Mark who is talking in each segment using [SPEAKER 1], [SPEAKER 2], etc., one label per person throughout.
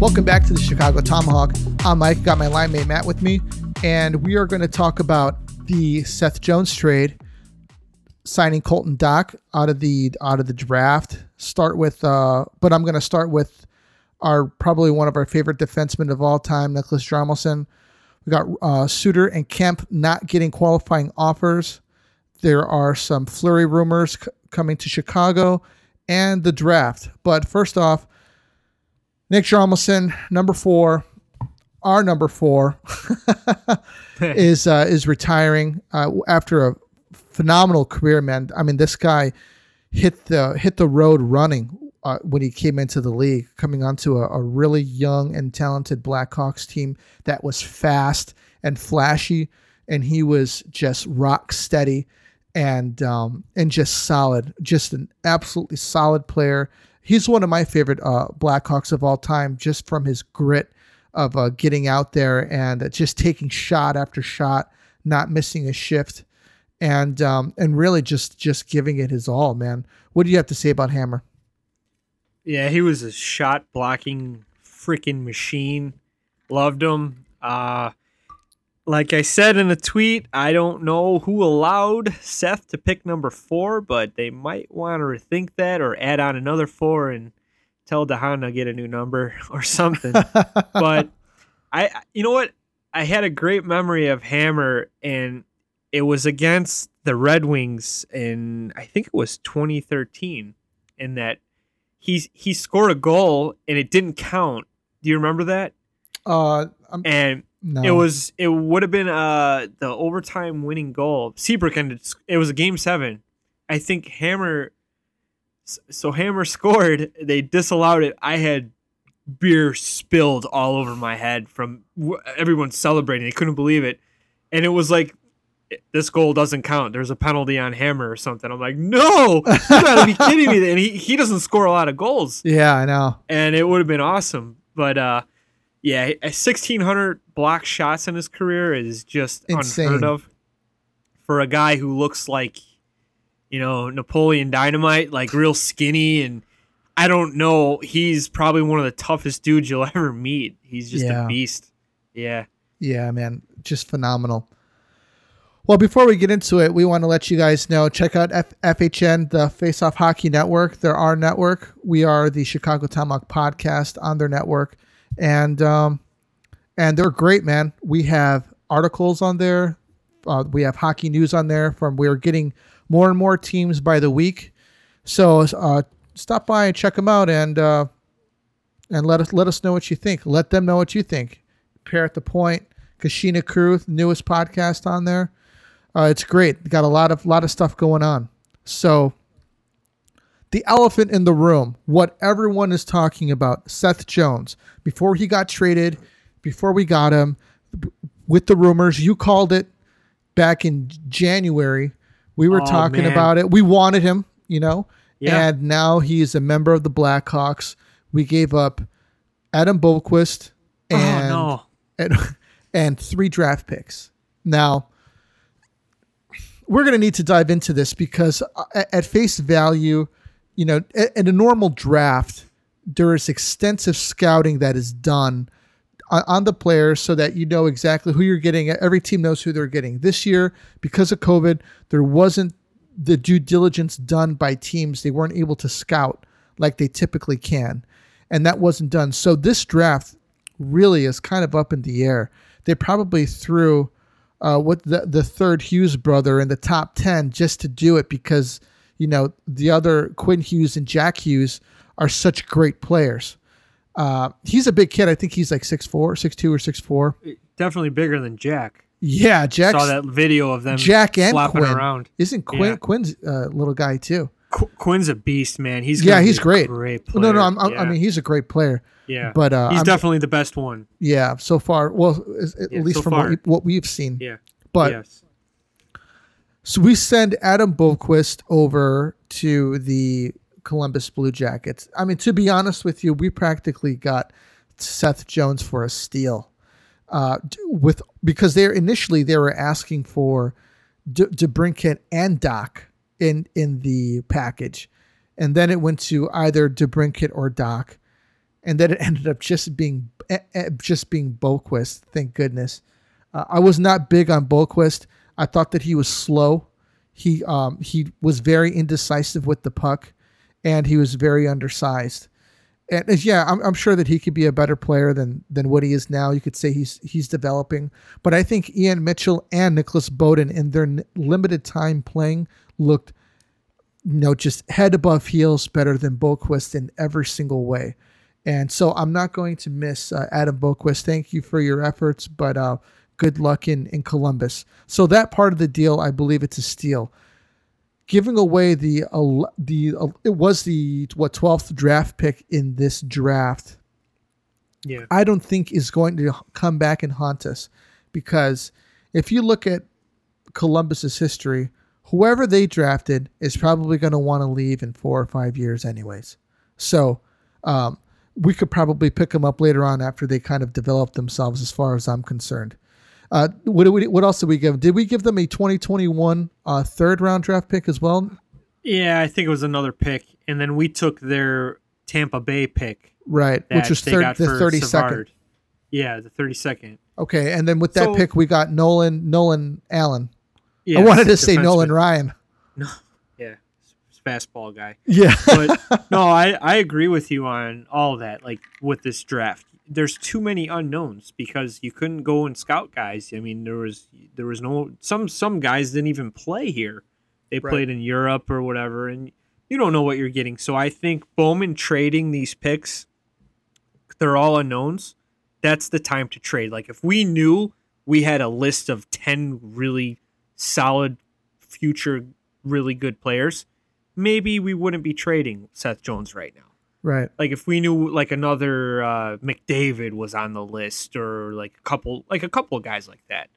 [SPEAKER 1] Welcome back to the Chicago Tomahawk. I'm Mike, got my line mate Matt with me, and we are going to talk about the Seth Jones trade, signing Colton Dach out of the out of the draft. Start with, uh, but I'm going to start with our probably one of our favorite defensemen of all time, Nicholas Hjalmarsson. We got uh, Suter and Kemp not getting qualifying offers. There are some Fleury rumors c- coming to Chicago and the draft. But first off, Nick Hjalmarsson, number four, our number four, is uh, is retiring uh, after a phenomenal career. Man, I mean, this guy hit the hit the road running uh, when he came into the league, coming onto a, a really young and talented Blackhawks team that was fast and flashy, and he was just rock steady and um, and just solid, just an absolutely solid player. He's one of my favorite uh, Blackhawks of all time, just from his grit of uh, getting out there and just taking shot after shot, not missing a shift, and um, and really just just giving it his all. Man, what do you have to say about Hammer?
[SPEAKER 2] Yeah, he was a shot blocking freaking machine. Loved him. Uh, like I said in a tweet, I don't know who allowed Seth to pick number four, but they might want to rethink that or add on another four and tell DeHaan to get a new number or something. but I, you know what? I had a great memory of Hammer, and it was against the Red Wings in I think it was 2013, in that he he scored a goal and it didn't count. Do you remember that?
[SPEAKER 1] Uh, I'm,
[SPEAKER 2] And
[SPEAKER 1] no.
[SPEAKER 2] it was it would have been uh the overtime winning goal. Seabrook ended. It was a game seven. I think Hammer. So Hammer scored. They disallowed it. I had beer spilled all over my head from everyone celebrating. They couldn't believe it, and it was like this goal doesn't count. There's a penalty on Hammer or something. I'm like, no, you gotta be kidding me. And he he doesn't score a lot of goals
[SPEAKER 1] yeah, I know.
[SPEAKER 2] and it would have been awesome. But uh, yeah, 1600 block shots in his career is just
[SPEAKER 1] Insane.
[SPEAKER 2] unheard of for a guy who looks like you know Napoleon Dynamite, like real skinny and. I don't know. He's probably one of the toughest dudes you'll ever meet. He's just
[SPEAKER 1] Yeah.
[SPEAKER 2] a beast. Yeah.
[SPEAKER 1] Yeah, man, just phenomenal. Well, before we get into it, we want to let you guys know check out F- FHN, the Face Off Hockey Network. They're our network. We are the Chicago Tomahawk podcast on their network, and um, and they're great, man. We have articles on there. Uh, we have hockey news on there. From we're getting more and more teams by the week. So uh, stop by and check them out, and uh, and let us let us know what you think. Let them know what you think. Pair at the point. Kachina Krew, newest podcast on there. Uh, it's great. Got a lot of lot of stuff going on. So the elephant in the room, what everyone is talking about, Seth Jones, before he got traded, before we got him, with the rumors, you called it back in January. We were
[SPEAKER 2] Oh,
[SPEAKER 1] talking
[SPEAKER 2] man.
[SPEAKER 1] about it. We wanted him, you know,
[SPEAKER 2] Yeah.
[SPEAKER 1] and now he is a member of the Blackhawks. We gave up Adam Boqvist and
[SPEAKER 2] oh no.
[SPEAKER 1] and, and three draft picks. Now, we're going to need to dive into this because uh, at face value, you know, in a normal draft, there is extensive scouting that is done on, the players so that you know exactly who you're getting. Every team knows who they're getting. This year, because of COVID, there wasn't the due diligence done by teams. They weren't able to scout like they typically can. And that wasn't done. So this draft really is kind of up in the air. They probably threw uh, what the the third Hughes brother in the top ten just to do it because you know the other Quinn Hughes and Jack Hughes are such great players. Uh, he's a big kid. I think he's like 6'4", 6'2", or six four.
[SPEAKER 2] Definitely bigger than Jack.
[SPEAKER 1] Yeah, Jack.
[SPEAKER 2] Saw that video of them
[SPEAKER 1] Jack and Quinn.
[SPEAKER 2] around.
[SPEAKER 1] Isn't Quinn
[SPEAKER 2] Yeah.
[SPEAKER 1] Quinn's uh, little guy too?
[SPEAKER 2] Qu- Quinn's a beast, man. He's
[SPEAKER 1] Yeah, he's
[SPEAKER 2] a
[SPEAKER 1] great.
[SPEAKER 2] Great
[SPEAKER 1] No,
[SPEAKER 2] player.
[SPEAKER 1] no, I'm, I'm,
[SPEAKER 2] yeah.
[SPEAKER 1] I mean he's a great player.
[SPEAKER 2] yeah,
[SPEAKER 1] But uh,
[SPEAKER 2] he's
[SPEAKER 1] I'm-
[SPEAKER 2] definitely the best one.
[SPEAKER 1] yeah. So far, well, at
[SPEAKER 2] Yeah,
[SPEAKER 1] least
[SPEAKER 2] so
[SPEAKER 1] from what, we, what we've seen.
[SPEAKER 2] Yeah,
[SPEAKER 1] But
[SPEAKER 2] yes,
[SPEAKER 1] So we send Adam Boqvist over to the Columbus Blue Jackets. I mean, to be honest with you, we practically got Seth Jones for a steal. Uh, with because they initially they were asking for D- DeBrincat and Dach in in the package, and then it went to either DeBrincat or Dach, and then it ended up just being eh, eh, just being Boqvist. Thank goodness. Uh, I was not big on Boqvist. I thought that he was slow. He um, he was very indecisive with the puck, and he was very undersized. And yeah, I'm, I'm sure that he could be a better player than than what he is now. You could say he's he's developing, but I think Ian Mitchell and Nicholas Beaudin in their n- limited time playing looked, you know, just head above heels better than Boqvist in every single way. And so I'm not going to miss uh, Adam Boqvist. Thank you for your efforts, but uh, good luck in, in Columbus. So that part of the deal, I believe it's a steal. Giving away the uh, the uh, it was the what 12th draft pick in this draft.
[SPEAKER 2] Yeah.
[SPEAKER 1] I don't think is going to come back and haunt us because if you look at Columbus's history, whoever they drafted is probably going to want to leave in four or five years, anyways. So um, we could probably pick them up later on after they kind of develop themselves, as far as I'm concerned. Uh, what, we, what else did we give? Did we give them a 2021 uh, third round draft pick as well?
[SPEAKER 2] Yeah, I think it was another pick, and then we took their Tampa Bay pick,
[SPEAKER 1] right, which was third, the 32nd.
[SPEAKER 2] Yeah, the 32nd.
[SPEAKER 1] Okay, and then with that so, pick, we got Nolan Nolan Allan. Yes, I wanted to say Nolan Ryan.
[SPEAKER 2] No, yeah, fastball guy.
[SPEAKER 1] Yeah,
[SPEAKER 2] but no, I I agree with you on all that. Like with this draft, there's too many unknowns because you couldn't go and scout guys. I mean, there was there was no some some guys didn't even play here. They right. played in Europe or whatever, and you don't know what you're getting. So I think Bowman trading these picks, they're all unknowns. That's the time to trade. Like if we knew we had a list of ten really solid future really good players, maybe we wouldn't be trading Seth Jones right now.
[SPEAKER 1] Right.
[SPEAKER 2] Like if we knew like another uh, McDavid was on the list or like a couple like a couple of guys like that.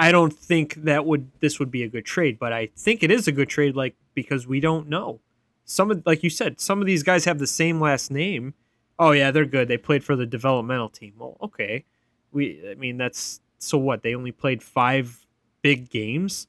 [SPEAKER 2] I don't think that would this would be a good trade, but I think it is a good trade like because we don't know. Some of like you said, some of these guys have the same last name. Oh yeah, they're good. They played for the developmental team. Well, okay. We I mean that's so what? They only played 5 big games.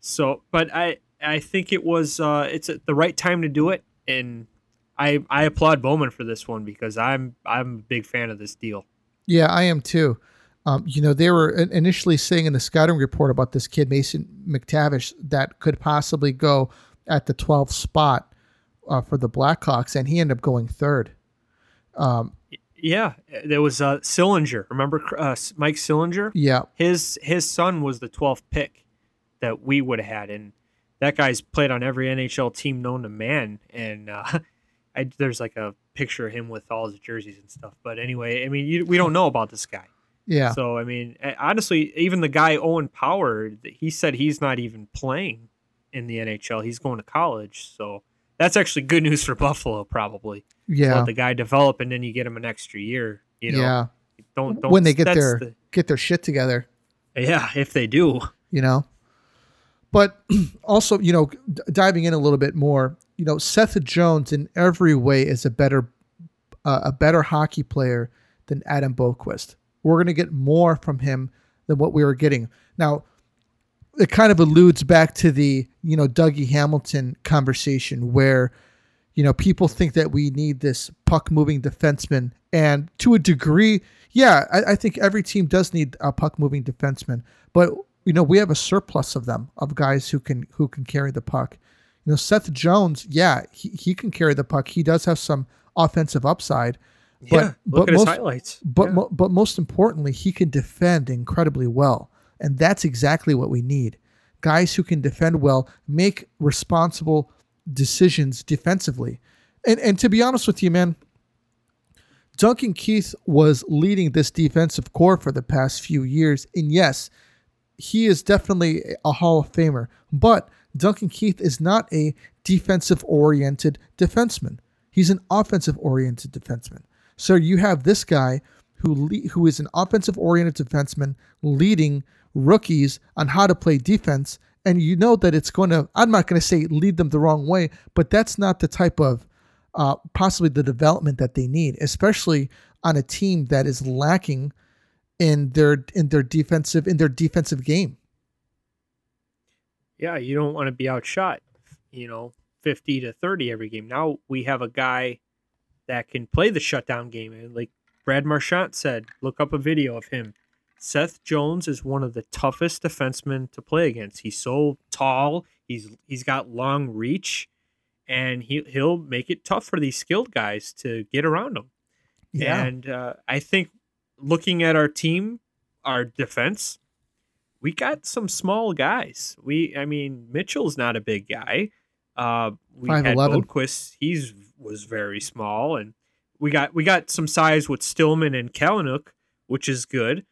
[SPEAKER 2] So, but I I think it was uh it's the right time to do it and I I applaud Bowman for this one because I'm I'm a big fan of this deal.
[SPEAKER 1] Yeah, I am too. Um, you know, they were initially saying in the scouting report about this kid Mason McTavish that could possibly go at the 12th spot uh, for the Blackhawks, and he ended up going third. Um,
[SPEAKER 2] yeah, there was uh, Sillinger. Remember uh, Mike Sillinger?
[SPEAKER 1] Yeah,
[SPEAKER 2] his his son was the 12th pick that we would have had, and that guy's played on every NHL team known to man, and uh, I, there's like a picture of him with all his jerseys and stuff. But anyway, I mean, you, we don't know about this guy.
[SPEAKER 1] Yeah.
[SPEAKER 2] So I mean, honestly, even the guy Owen Power, he said he's not even playing in the NHL. He's going to college. So that's actually good news for Buffalo, probably.
[SPEAKER 1] Yeah.
[SPEAKER 2] Let the guy develop, and then you get him an extra year. You know.
[SPEAKER 1] Yeah.
[SPEAKER 2] Don't don't
[SPEAKER 1] when they get their the, get their shit together.
[SPEAKER 2] Yeah, if they do.
[SPEAKER 1] You know. But also, you know, d- diving in a little bit more, you know, Seth Jones in every way is a better uh, a better hockey player than Adam Boqvist. We're going to get more from him than what we were getting. Now, it kind of alludes back to the, you know, Dougie Hamilton conversation where, you know, people think that we need this puck moving defenseman. And to a degree, yeah, I, I think every team does need a puck moving defenseman. But, you know, we have a surplus of them, of guys who can who can carry the puck. You know, Seth Jones, yeah, he, he can carry the puck. He does have some offensive upside.
[SPEAKER 2] But, yeah, look but at most, his highlights.
[SPEAKER 1] But
[SPEAKER 2] yeah.
[SPEAKER 1] mo- but most importantly, he can defend incredibly well, and that's exactly what we need. Guys who can defend well, make responsible decisions defensively. And and to be honest with you, man, Duncan Keith was leading this defensive core for the past few years, and yes, he is definitely a Hall of Famer. But Duncan Keith is not a defensive oriented defenseman. He's an offensive oriented defenseman. So you have this guy who le- who is an offensive oriented defenseman leading rookies on how to play defense and you know that it's going to I'm not going to say lead them the wrong way, but that's not the type of uh, possibly the development that they need, especially on a team that is lacking in their in their defensive in their defensive game
[SPEAKER 2] yeah, you don't want to be outshot, you know, 50 to 30 every game. Now we have a guy that can play the shutdown game. And like Brad Marchand said, look up a video of him. Seth Jones is one of the toughest defensemen to play against. He's so tall. He's he's got long reach, and he he'll make it tough for these skilled guys to get around him.
[SPEAKER 1] Yeah.
[SPEAKER 2] And uh, I think looking at our team, our defense, we got some small guys. We, I mean, Mitchell's not a big guy. Uh, we had
[SPEAKER 1] 5'11".
[SPEAKER 2] Boqvist. He's was very small, and we got we got some size with Stillman and Kalynuk, which is good.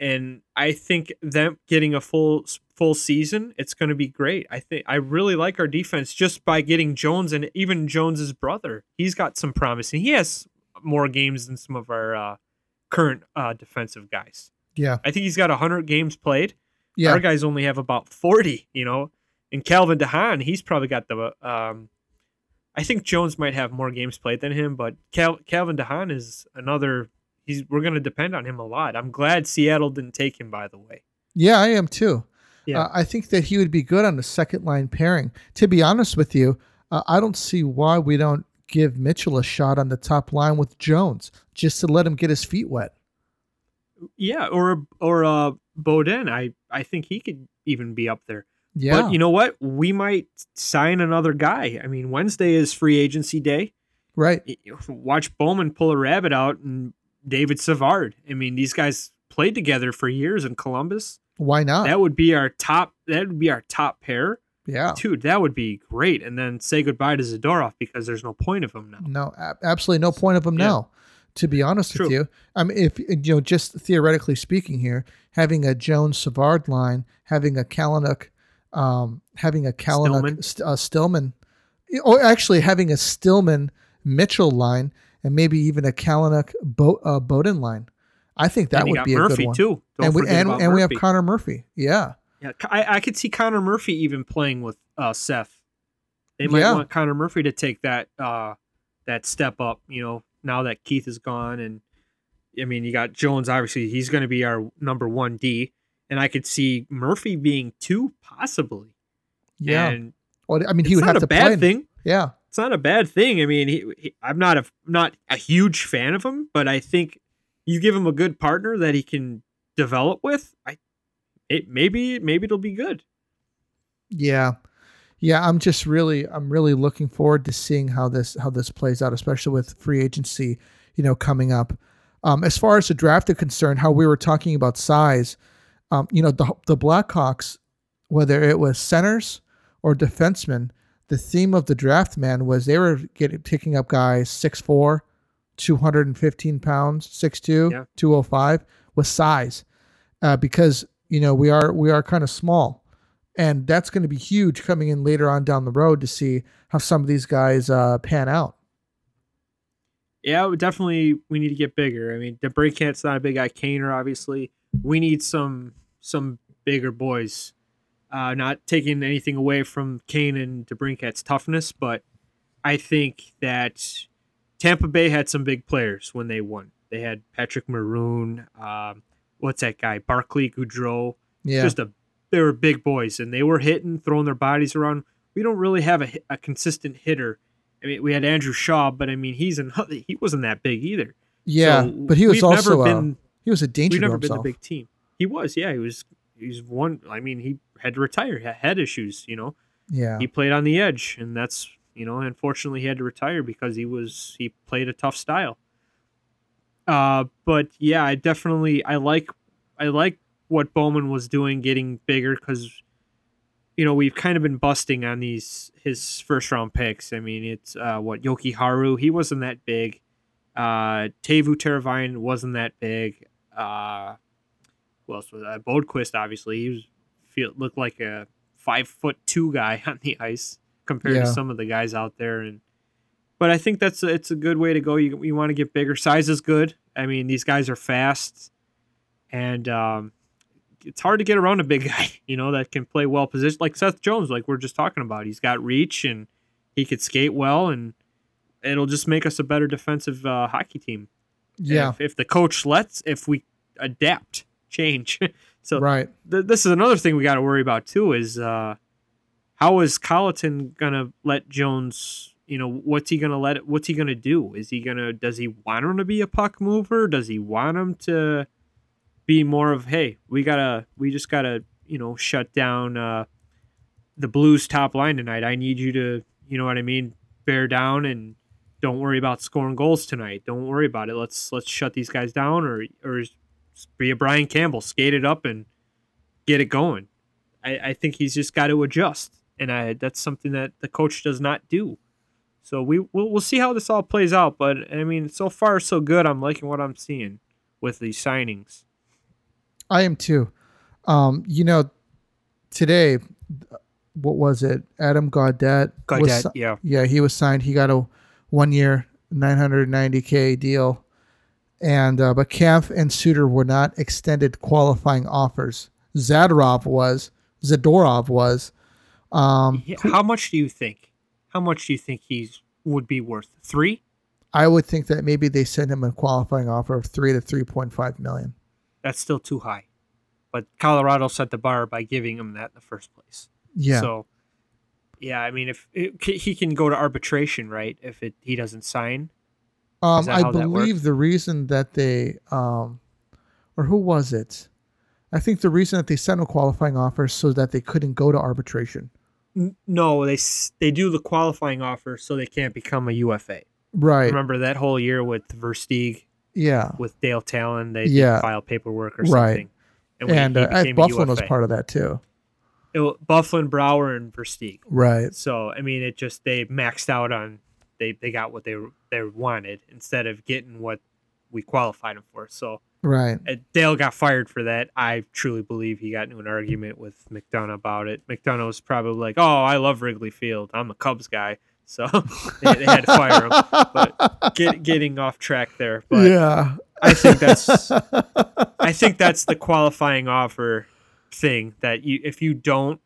[SPEAKER 2] And I think them getting a full full season, it's going to be great. I think I really like our defense just by getting Jones and even Jones's brother. He's got some promise, and he has more games than some of our uh, current uh, defensive guys.
[SPEAKER 1] yeah.
[SPEAKER 2] I think he's got 100 games played.
[SPEAKER 1] Yeah.
[SPEAKER 2] Our guys only have about 40, you know. And Calvin DeHaan, he's probably got the. Um, I think Jones might have more games played than him, but Cal- Calvin DeHaan is another. He's we're going to depend on him a lot. I'm glad Seattle didn't take him. By the way,
[SPEAKER 1] Yeah, I am too.
[SPEAKER 2] Yeah.
[SPEAKER 1] Uh, I think that he would be good on the second line pairing. To be honest with you, uh, I don't see why we don't give Mitchell a shot on the top line with Jones just to let him get his feet wet.
[SPEAKER 2] yeah, or or uh, Beaudin. I I think he could even be up there.
[SPEAKER 1] Yeah.
[SPEAKER 2] But you know what? We might sign another guy. I mean, Wednesday is free agency day.
[SPEAKER 1] right.
[SPEAKER 2] watch Bowman pull a rabbit out and David Savard. I mean, these guys played together for years in Columbus.
[SPEAKER 1] Why not?
[SPEAKER 2] That would be our top. That would be our top pair,
[SPEAKER 1] yeah.
[SPEAKER 2] dude. That would be great. And then say goodbye to Zadorov because there's no point of him now.
[SPEAKER 1] No, absolutely no point of him
[SPEAKER 2] Yeah.
[SPEAKER 1] now. To be honest with you, I mean, if you know, just theoretically speaking, here having a Jones Savard line, having a Kalynuk, um, having a Kalynuk
[SPEAKER 2] Stillman.
[SPEAKER 1] Uh, Stillman, or actually having a Stillman Mitchell line, and maybe even a Kalynuk Bo- uh, Beaudin line, I think that
[SPEAKER 2] and
[SPEAKER 1] would be a
[SPEAKER 2] Murphy
[SPEAKER 1] good one.
[SPEAKER 2] too. Don't
[SPEAKER 1] and we and, and we have Connor Murphy. Yeah,
[SPEAKER 2] Yeah, I, I could see Connor Murphy even playing with uh, Seth. They might
[SPEAKER 1] Yeah.
[SPEAKER 2] want Connor Murphy to take that uh, that step up. You know, now that Keith is gone, and I mean, you got Jones. Obviously, he's going to be our number one D, and I could see Murphy being two, possibly.
[SPEAKER 1] yeah.
[SPEAKER 2] and
[SPEAKER 1] well, I mean, he would
[SPEAKER 2] not
[SPEAKER 1] have
[SPEAKER 2] a
[SPEAKER 1] to
[SPEAKER 2] bad
[SPEAKER 1] play.
[SPEAKER 2] thing.
[SPEAKER 1] Yeah,
[SPEAKER 2] It's not a bad thing. I mean, he, he, I'm not a not a huge fan of him, but I think you give him a good partner that he can develop with. I it maybe maybe it'll be good.
[SPEAKER 1] Yeah. Yeah, I'm just really I'm really looking forward to seeing how this how this plays out, especially with free agency, you know, coming up. Um, as far as the draft is concerned, how we were talking about size, um, you know, the the Blackhawks, whether it was centers or defensemen, the theme of the draft man was they were getting picking up guys 6'4", 215 pounds, 6'2",
[SPEAKER 2] Yeah.
[SPEAKER 1] 205 with size. Uh, because, you know, we are we are kind of small and that's going to be huge coming in later on down the road to see how some of these guys uh, pan out.
[SPEAKER 2] Yeah, definitely we need to get bigger. I mean, DeBrincat's not a big guy. Kaner, obviously, we need some some bigger boys. Uh, not taking anything away from Kane and DeBrincat's toughness, but I think that Tampa Bay had some big players when they won. They had Patrick Maroon. Um, what's that guy? Barclay Goodrow.
[SPEAKER 1] Yeah,
[SPEAKER 2] Just a they were big boys, and they were hitting, throwing their bodies around. We don't really have a, a consistent hitter. I mean, we had Andrew Shaw, but I mean, he's he wasn't that big either.
[SPEAKER 1] yeah,
[SPEAKER 2] So
[SPEAKER 1] but he was also
[SPEAKER 2] never
[SPEAKER 1] uh,
[SPEAKER 2] been
[SPEAKER 1] he was a danger
[SPEAKER 2] we've never been
[SPEAKER 1] himself.
[SPEAKER 2] big team. He was, yeah, he was. He's one. I mean, he had to retire. He had head issues. You know,
[SPEAKER 1] yeah,
[SPEAKER 2] he played on the edge, and that's you know, unfortunately, he had to retire because he was he played a tough style. Uh, but yeah, I definitely I like I like what Bowman was doing, getting bigger because you know we've kind of been busting on these his first round picks. I mean, it's uh, what Jokiharju he wasn't that big. Uh, Teuvo Teravainen wasn't that big. Uh, who else was that? Boqvist obviously he was feel looked like a five foot two guy on the ice compared
[SPEAKER 1] Yeah.
[SPEAKER 2] to some of the guys out there and but I think that's a, it's a good way to go. You you want to get bigger. Size is good. I mean, these guys are fast, and um, it's hard to get around a big guy. You know that can play well positioned, like Seth Jones, like we're just talking about. He's got reach and he could skate well, and it'll just make us a better defensive uh, hockey team.
[SPEAKER 1] yeah,
[SPEAKER 2] If, if the coach lets, if we adapt, change. so
[SPEAKER 1] right.
[SPEAKER 2] th- this is another thing we got to worry about too is uh, how is Colliton gonna let Jones You know, what's he gonna let? What's he gonna do? Is he gonna? Does he want him to be a puck mover? Does he want him to be more of, hey, we gotta, we just gotta, you know, shut down uh, the Blues top line tonight. I need you to, you know what I mean, bear down and don't worry about scoring goals tonight. Don't worry about it. Let's let's shut these guys down, or or be a Brian Campbell, skate it up and get it going. I, I think he's just got to adjust, and I that's something that the coach does not do. So we we'll, we'll see how this all plays out. But I mean, so far so good. I'm liking what I'm seeing with these signings.
[SPEAKER 1] I am too. Um, you know, today, what was it? Adam Gaudette.
[SPEAKER 2] Gaudette,
[SPEAKER 1] was,
[SPEAKER 2] yeah,
[SPEAKER 1] yeah, he was signed. He got a one year, 990k deal, and uh, but Kampf and Suter were not extended qualifying offers. Zadorov was. Zadorov was. Um,
[SPEAKER 2] Yeah, How much do you think? How much do you think he's would be worth? Three?
[SPEAKER 1] I would think that maybe they send him a qualifying offer of three to three point five million.
[SPEAKER 2] That's still too high. But Colorado set the bar by giving him that in the first place.
[SPEAKER 1] Yeah.
[SPEAKER 2] So, yeah, I mean, if it, he can go to arbitration, right? If it he doesn't sign,
[SPEAKER 1] Um, I believe the reason that they, um, or who was it? I think the reason that they sent a qualifying offer is so that they couldn't go to arbitration.
[SPEAKER 2] No, they they do the qualifying offer so they can't become a UFA.
[SPEAKER 1] Right.
[SPEAKER 2] Remember that whole year with Versteeg
[SPEAKER 1] Yeah.
[SPEAKER 2] with Dale Tallon, they
[SPEAKER 1] Yeah.
[SPEAKER 2] file paperwork or
[SPEAKER 1] Right.
[SPEAKER 2] something.
[SPEAKER 1] And
[SPEAKER 2] he
[SPEAKER 1] uh, I-
[SPEAKER 2] became a
[SPEAKER 1] Buffalo was part of that too.
[SPEAKER 2] It Byfuglien, Brouwer, and Versteeg.
[SPEAKER 1] Right.
[SPEAKER 2] So I mean, it just they maxed out on they they got what they they wanted instead of getting what we qualified him for. So
[SPEAKER 1] Right.
[SPEAKER 2] uh, Dale got fired for that. I truly believe he got into an argument with McDonough about it. McDonough was probably like, "Oh, I love Wrigley Field. I'm a Cubs guy." So they, they had to fire him. But get, getting off track there, but
[SPEAKER 1] yeah.
[SPEAKER 2] I think that's I think that's the qualifying offer thing that you if you don't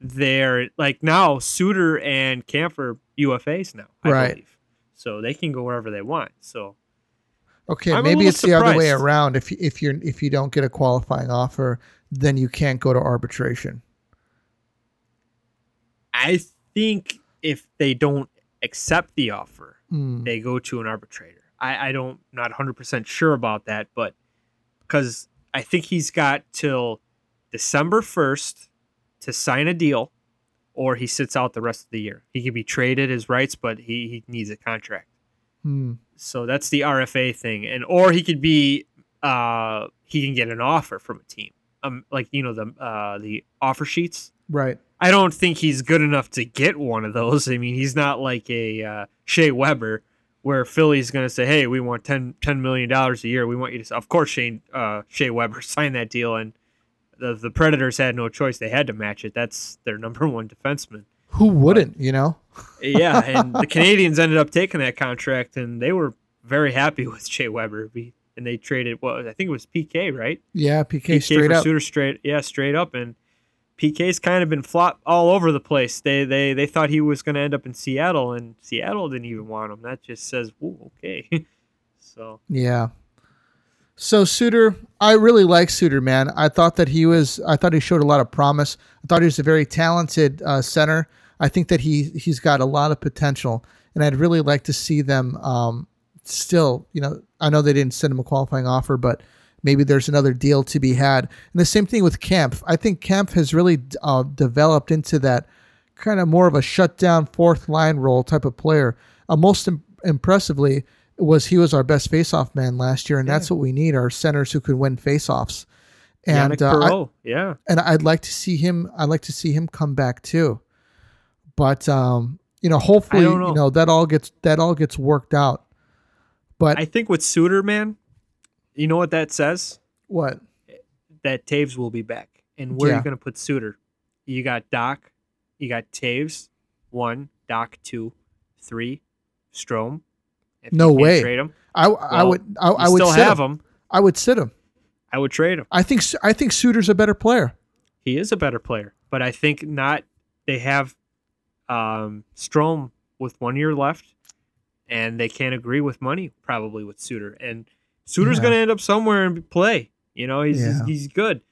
[SPEAKER 2] they're like now Suter and Camphor UFAs now, I
[SPEAKER 1] Right.
[SPEAKER 2] believe. So they can go wherever they want. So
[SPEAKER 1] Okay,
[SPEAKER 2] I'm
[SPEAKER 1] maybe it's the other way around. If if you're if you don't get a qualifying offer, then you can't go to arbitration.
[SPEAKER 2] I think if they don't accept the offer,
[SPEAKER 1] Hmm.
[SPEAKER 2] they go to an arbitrator. I, I don't not 100% sure about that, but because I think he's got till December 1st to sign a deal or he sits out the rest of the year. He can be traded his rights, but he, he needs a contract.
[SPEAKER 1] Hmm.
[SPEAKER 2] So that's the RFA thing. And or he could be uh he can get an offer from a team. Um like you know the uh the offer sheets.
[SPEAKER 1] Right.
[SPEAKER 2] I don't think he's good enough to get one of those. I mean, he's not like a uh, Shea Weber, where Philly's going to say, "Hey, we want 10, $10 million a year. We want you to." Of course, Shane uh, Shea Weber signed that deal, and the the Predators had no choice; they had to match it. That's their number one defenseman.
[SPEAKER 1] Who wouldn't? You know.
[SPEAKER 2] Yeah, and the Canadians ended up taking that contract, and they were very happy with Shea Weber. We- And they traded what I think it was PK, right?
[SPEAKER 1] Yeah. PK,
[SPEAKER 2] PK
[SPEAKER 1] straight up.
[SPEAKER 2] Suter straight, yeah, straight up, and PK's kind of been flop all over the place. They they they thought he was going to end up in Seattle, and Seattle didn't even want him. That just says, "Ooh, okay." so
[SPEAKER 1] Yeah. So Suter, I really like Suter, man. I thought that he was. I thought he showed a lot of promise. I thought he was a very talented uh, center. I think that he he's got a lot of potential, and I'd really like to see them. Um, still, you know, I know they didn't send him a qualifying offer, but maybe there's another deal to be had. And the same thing with Kemp. I think Kemp has really uh, developed into that kind of more of a shutdown fourth line role type of player. Uh, most Im- impressively was he was our best faceoff man last year, and that's what we need: our centers who can win faceoffs. And uh, I-
[SPEAKER 2] yeah,
[SPEAKER 1] and I'd like to see him. I'd like to see him come back too. But um, you know, hopefully,
[SPEAKER 2] know.
[SPEAKER 1] you know that all gets that all gets worked out. But
[SPEAKER 2] I think with Suter, man, you know what that says?
[SPEAKER 1] what?
[SPEAKER 2] That Toews will be back, and where are you going to put Suter? You got Dach, you got Toews, one, Dach two, three, Strome. If
[SPEAKER 1] No way.
[SPEAKER 2] Trade him.
[SPEAKER 1] I, I would I, I would
[SPEAKER 2] still
[SPEAKER 1] sit
[SPEAKER 2] have
[SPEAKER 1] him.
[SPEAKER 2] him.
[SPEAKER 1] I would sit him.
[SPEAKER 2] I would trade him.
[SPEAKER 1] I think I think Suter's a better player.
[SPEAKER 2] He is a better player, but I think not. They have um, Strome with one year left, and they can't agree with money probably with Suter. And Suter's
[SPEAKER 1] Yeah.
[SPEAKER 2] going to end up somewhere and play. You know, he's
[SPEAKER 1] Yeah.
[SPEAKER 2] he's good.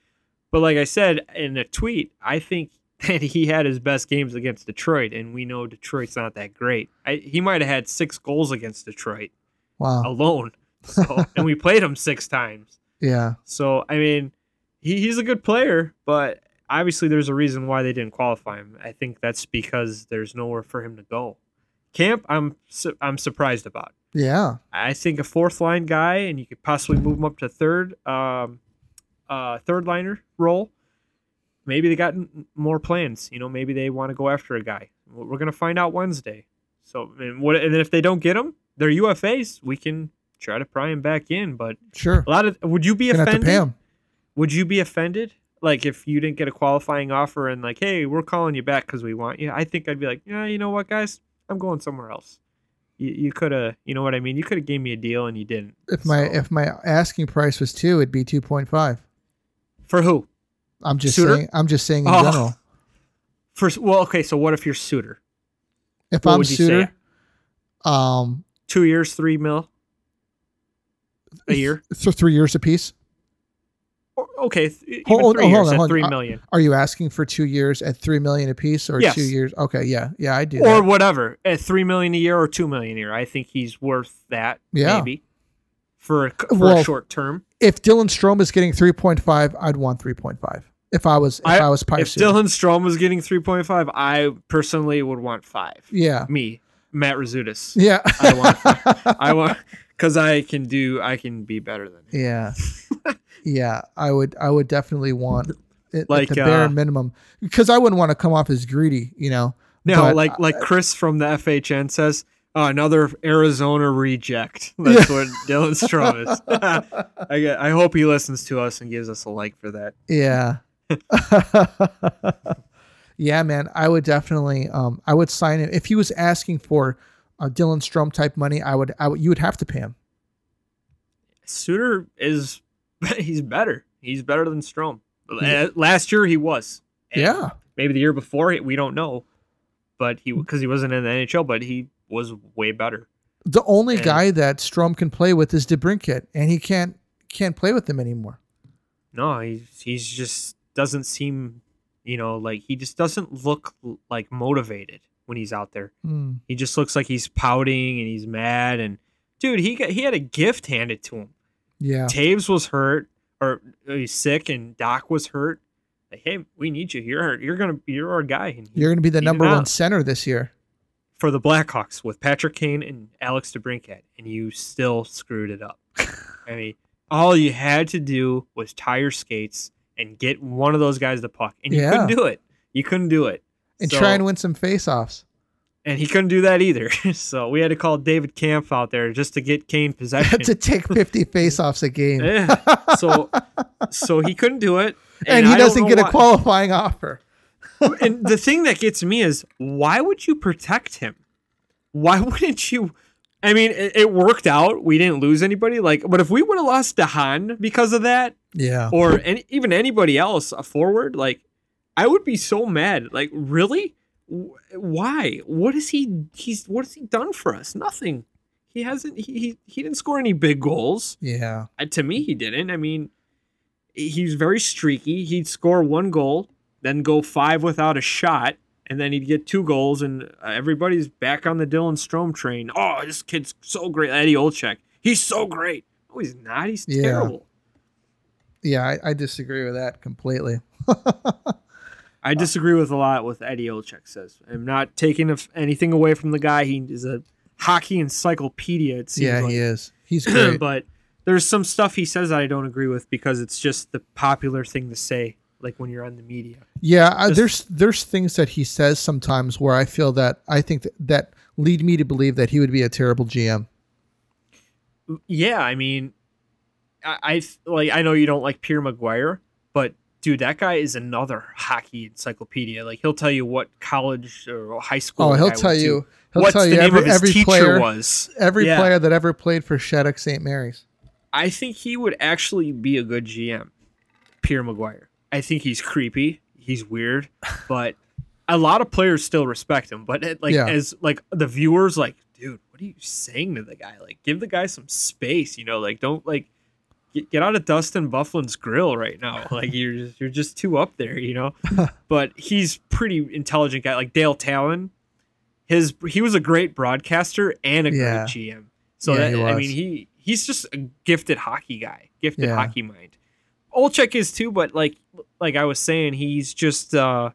[SPEAKER 2] But like I said in a tweet, I think that he had his best games against Detroit, and we know Detroit's not that great. I, he might have had six goals against Detroit
[SPEAKER 1] Wow.
[SPEAKER 2] alone, so, and we played him six times.
[SPEAKER 1] Yeah.
[SPEAKER 2] So I mean, he, he's a good player, but obviously there's a reason why they didn't qualify him. I think that's because there's nowhere for him to go. Kampf, I'm su- I'm surprised about.
[SPEAKER 1] Yeah.
[SPEAKER 2] I think a fourth line guy, and you could possibly move him up to third, um, uh, third liner role. Maybe they got more plans. You know, maybe they want to go after a guy. We're gonna find out Wednesday. So, and what? And then if they don't get him, they're UFAs. We can try to pry him back in. But
[SPEAKER 1] Sure.
[SPEAKER 2] a lot of would you be
[SPEAKER 1] Gonna
[SPEAKER 2] offended? Would you be offended? Like if you didn't get a qualifying offer and like, hey, we're calling you back because we want you. I think I'd be like, yeah, you know what, guys, I'm going somewhere else. You, you could have, you know what I mean. You could have gave me a deal and you didn't.
[SPEAKER 1] If my
[SPEAKER 2] So-
[SPEAKER 1] if my asking price was two, it'd be two point five.
[SPEAKER 2] for who?
[SPEAKER 1] I'm just
[SPEAKER 2] Suter?
[SPEAKER 1] saying. I'm just saying in
[SPEAKER 2] Oh.
[SPEAKER 1] general.
[SPEAKER 2] For well, okay. So what if you're Suter?
[SPEAKER 1] If
[SPEAKER 2] What
[SPEAKER 1] I'm
[SPEAKER 2] Suter,
[SPEAKER 1] um,
[SPEAKER 2] Two years, three mil a year.
[SPEAKER 1] for three years a
[SPEAKER 2] Or, okay, th-
[SPEAKER 1] Hold-
[SPEAKER 2] three years
[SPEAKER 1] on,
[SPEAKER 2] at
[SPEAKER 1] on.
[SPEAKER 2] three million,
[SPEAKER 1] Are you asking for two years at three million a piece, or
[SPEAKER 2] Yes.
[SPEAKER 1] two years? Okay, yeah, yeah, I do.
[SPEAKER 2] or
[SPEAKER 1] that.
[SPEAKER 2] whatever, at three million a year or two million a year. I think he's worth that.
[SPEAKER 1] Yeah.
[SPEAKER 2] maybe for a, for
[SPEAKER 1] Well,
[SPEAKER 2] a short term.
[SPEAKER 1] If Dylan Strome is getting three point five, I'd want three point five. If I was, if I, was
[SPEAKER 2] If Dylan Strome was getting three point five, I personally would want five.
[SPEAKER 1] yeah,
[SPEAKER 2] Me, Matt Razudis.
[SPEAKER 1] yeah,
[SPEAKER 2] I want- I want because I can do. I can be better than him.
[SPEAKER 1] yeah, yeah. I would, I would definitely want it
[SPEAKER 2] Like,
[SPEAKER 1] the bare
[SPEAKER 2] uh,
[SPEAKER 1] minimum because I wouldn't want to come off as greedy, you know.
[SPEAKER 2] No,
[SPEAKER 1] But,
[SPEAKER 2] like like Chris from the FHN says, oh, another Arizona reject. That's what Dylan Strome is. I I hope he listens to us and gives us a like for that.
[SPEAKER 1] Yeah. yeah, man. I would definitely um I would sign it. If he was asking for a Dylan Strome type money, I would I would you would have to pay him.
[SPEAKER 2] Suter is he's better. He's better than Strome.
[SPEAKER 1] Yeah.
[SPEAKER 2] Uh, Last year he was. And
[SPEAKER 1] Yeah.
[SPEAKER 2] Maybe the year before we don't know, but he because he wasn't in the NHL, but he was way better.
[SPEAKER 1] The only
[SPEAKER 2] And-
[SPEAKER 1] guy that Strome can play with is DeBrincat, and he can't can't play with him anymore.
[SPEAKER 2] No, he's he's just doesn't seem, you know, like he just doesn't look like motivated when he's out there.
[SPEAKER 1] Hmm.
[SPEAKER 2] He just looks like he's pouting and he's mad and dude, he got he had a gift handed to him.
[SPEAKER 1] Yeah.
[SPEAKER 2] Toews was hurt or uh, he's sick and Dach was hurt. Like, hey, we need you. You're you're gonna you're our guy. And
[SPEAKER 1] You're going to be the number one center this year.
[SPEAKER 2] for the Blackhawks with Patrick Kane and Alex DeBrincat, and you still screwed it up. I mean, all you had to do was tie your skates and get one of those guys the puck, and you
[SPEAKER 1] Yeah.
[SPEAKER 2] couldn't do it. You couldn't do it.
[SPEAKER 1] And
[SPEAKER 2] So-
[SPEAKER 1] try and win some faceoffs.
[SPEAKER 2] And he couldn't do that either. so we had to call David Kampf out there just to get Kane possession.
[SPEAKER 1] to take 50 faceoffs a game.
[SPEAKER 2] Yeah. So, so he couldn't do it,
[SPEAKER 1] and he
[SPEAKER 2] I
[SPEAKER 1] doesn't get a qualifying offer.
[SPEAKER 2] and the thing that gets me is why would you protect him? Why wouldn't you? I mean, it, it worked out. We didn't lose anybody. Like, but if we would have lost DeHaan because of that,
[SPEAKER 1] Yeah.
[SPEAKER 2] or any, even anybody else, a forward, like, I would be so mad. Like, really? Wh- Why? What is he? He's what has he done for us? Nothing. He hasn't. He he, he didn't score any big goals.
[SPEAKER 1] Yeah.
[SPEAKER 2] Uh, to me, he didn't. I mean, he's very streaky. He'd score one goal, then go five without a shot, and then he'd get two goals, and uh, everybody's back on the Dylan Strome train. Oh, this kid's so great. Eddie Olczyk. He's so great. No, he's not. He's
[SPEAKER 1] Yeah.
[SPEAKER 2] terrible.
[SPEAKER 1] Yeah, I, I disagree with that completely.
[SPEAKER 2] I disagree with a lot with Eddie Olczyk says. I'm not taking anything away from the guy. He is a hockey encyclopedia. It seems
[SPEAKER 1] yeah,
[SPEAKER 2] like.
[SPEAKER 1] he is. He's great.
[SPEAKER 2] but there's some stuff he says that I don't agree with because it's just the popular thing to say, like when you're on the media.
[SPEAKER 1] Yeah, I,
[SPEAKER 2] Just-
[SPEAKER 1] there's there's things that he says sometimes where I feel that I think that, that lead me to believe that he would be a terrible GM.
[SPEAKER 2] Yeah, I mean, I, I like I know you don't like Pierre McGuire, but dude, that guy is another hockey encyclopedia. Like he'll tell you what college or high school.
[SPEAKER 1] Oh, he'll tell you. He'll
[SPEAKER 2] What's
[SPEAKER 1] tell
[SPEAKER 2] the
[SPEAKER 1] you
[SPEAKER 2] name
[SPEAKER 1] every every
[SPEAKER 2] teacher
[SPEAKER 1] player
[SPEAKER 2] was?
[SPEAKER 1] every
[SPEAKER 2] Yeah.
[SPEAKER 1] player that ever played for Shattuck St. Mary's.
[SPEAKER 2] I think he would actually be a good GM, Pierre McGuire. I think he's creepy. He's weird, but a lot of players still respect him. But it, like
[SPEAKER 1] Yeah.
[SPEAKER 2] as like the viewers, like, dude, what are you saying to the guy? Like, give the guy some space. You know, like don't like get, get out of Dustin Byfuglien's grill right now. Like you're just, you're just too up there, you know. but he's pretty intelligent guy. Like Dale Tallon, his he was a great broadcaster and a
[SPEAKER 1] Yeah.
[SPEAKER 2] great GM. So
[SPEAKER 1] Yeah,
[SPEAKER 2] that I mean he he's just a gifted hockey guy, gifted
[SPEAKER 1] Yeah.
[SPEAKER 2] hockey mind. Olczyk is too, but like like I was saying, he's just uh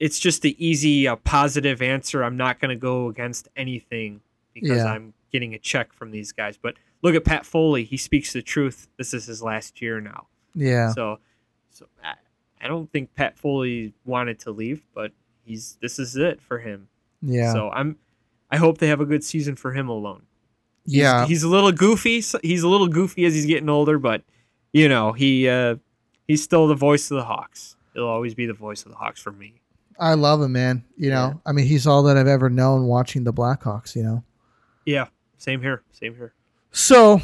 [SPEAKER 2] it's just the easy uh, positive answer. I'm not going to go against anything because. I'm getting a check from these guys. But look at Pat Foley; he speaks the truth. This is his last year now,
[SPEAKER 1] Yeah.
[SPEAKER 2] so so I, I don't think Pat Foley wanted to leave, but he's this is it for him.
[SPEAKER 1] Yeah.
[SPEAKER 2] So I'm I hope they have a good season for him alone. He's-
[SPEAKER 1] yeah.
[SPEAKER 2] he's a little goofy. He's a little goofy as he's getting older, but you know he uh, he's still the voice of the Hawks. He'll always be the voice of the Hawks for me.
[SPEAKER 1] I love him, man. You know,
[SPEAKER 2] Yeah.
[SPEAKER 1] I mean, he's all that I've ever known watching the Blackhawks, you know.
[SPEAKER 2] Yeah, same here. Same here.
[SPEAKER 1] So,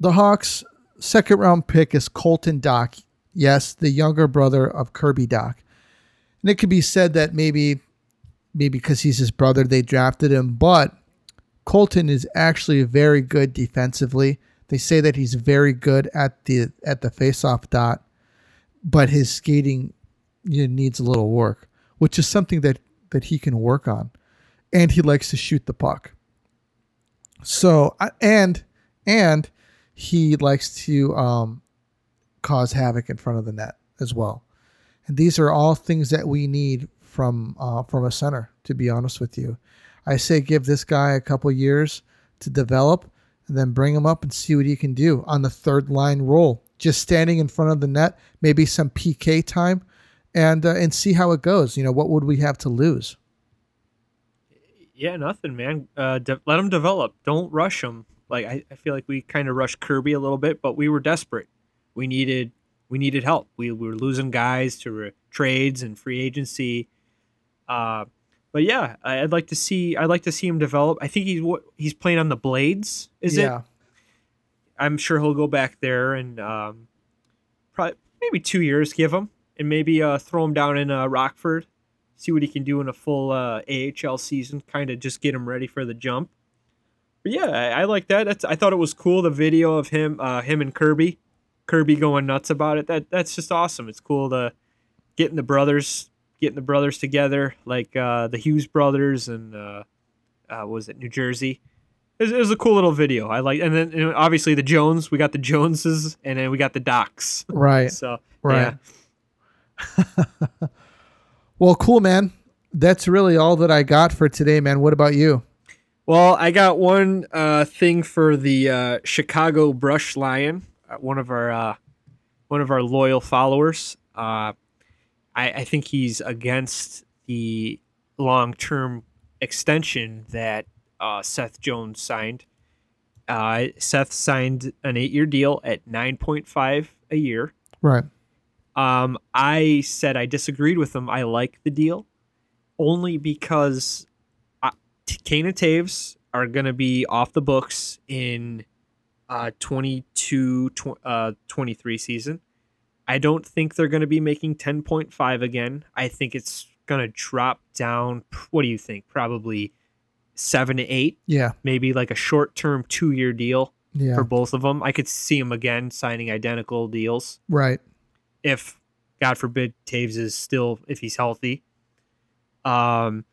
[SPEAKER 1] the Hawks' second round pick is Colton Dach. Yes, the younger brother of Kirby Dach. And it could be said that maybe, maybe because he's his brother, they drafted him. But Colton is actually very good defensively. They say that he's very good at the at the faceoff dot, but his skating you know, needs a little work, which is something that that he can work on. And he likes to shoot the puck. So and and he likes to um, cause havoc in front of the net as well. And these are all things that we need from uh, from a center. To be honest with you, I say give this guy a couple years to develop, and then bring him up and see what he can do on the third line role. Just standing in front of the net, maybe some PK time, and uh, and see how it goes. You know, what would we have to lose?
[SPEAKER 2] Yeah, nothing, man. Uh, de- let him develop. Don't rush him. Like I, I feel like we kind of rushed Kirby a little bit, but we were desperate. We needed we needed help. We, we were losing guys to re- trades and free agency. Uh, but yeah, I- I'd like to see I'd like to see him develop. I think he's what he's playing on the Blades. Is it?
[SPEAKER 1] yeah,
[SPEAKER 2] I'm sure he'll go back there and um, probably maybe two years give him and maybe uh, throw him down in uh, Rockford, see what he can do in a full uh, AHL season, kind of just get him ready for the jump. But yeah, I, I like that. That's I thought it was cool the video of him, uh, him and Kirby, Kirby going nuts about it. That that's just awesome. It's cool to getting the brothers, getting the brothers together, like uh, the Hughes brothers and uh, uh, was it New Jersey it was, it was a cool little video. I like, and then know, obviously the Jones. We got the Joneses, and then we got the Dachs.
[SPEAKER 1] right.
[SPEAKER 2] So
[SPEAKER 1] Right.
[SPEAKER 2] yeah.
[SPEAKER 1] Well, cool, man. That's really all that I got for today, man. What about you?
[SPEAKER 2] Well, I got one uh, thing for the uh, Chicago Brush Lion, uh, one of our uh, one of our loyal followers. Uh, I, I think he's against the long term extension that uh, Seth Jones signed. Uh, Seth signed an eight year deal at nine point five a year.
[SPEAKER 1] Right.
[SPEAKER 2] Um, I said I disagreed with him. I like the deal only because uh, T- Kane and Toews are going to be off the books in uh, 22 tw- uh, 23 season. I don't think they're going to be making 10.5 again. I think it's going to drop down. What do you think? Probably seven to eight,
[SPEAKER 1] Yeah.
[SPEAKER 2] maybe like a short term two year deal
[SPEAKER 1] Yeah.
[SPEAKER 2] for both of them. I could see them again signing identical deals
[SPEAKER 1] right.
[SPEAKER 2] If God forbid Toews is still if he's healthy. Um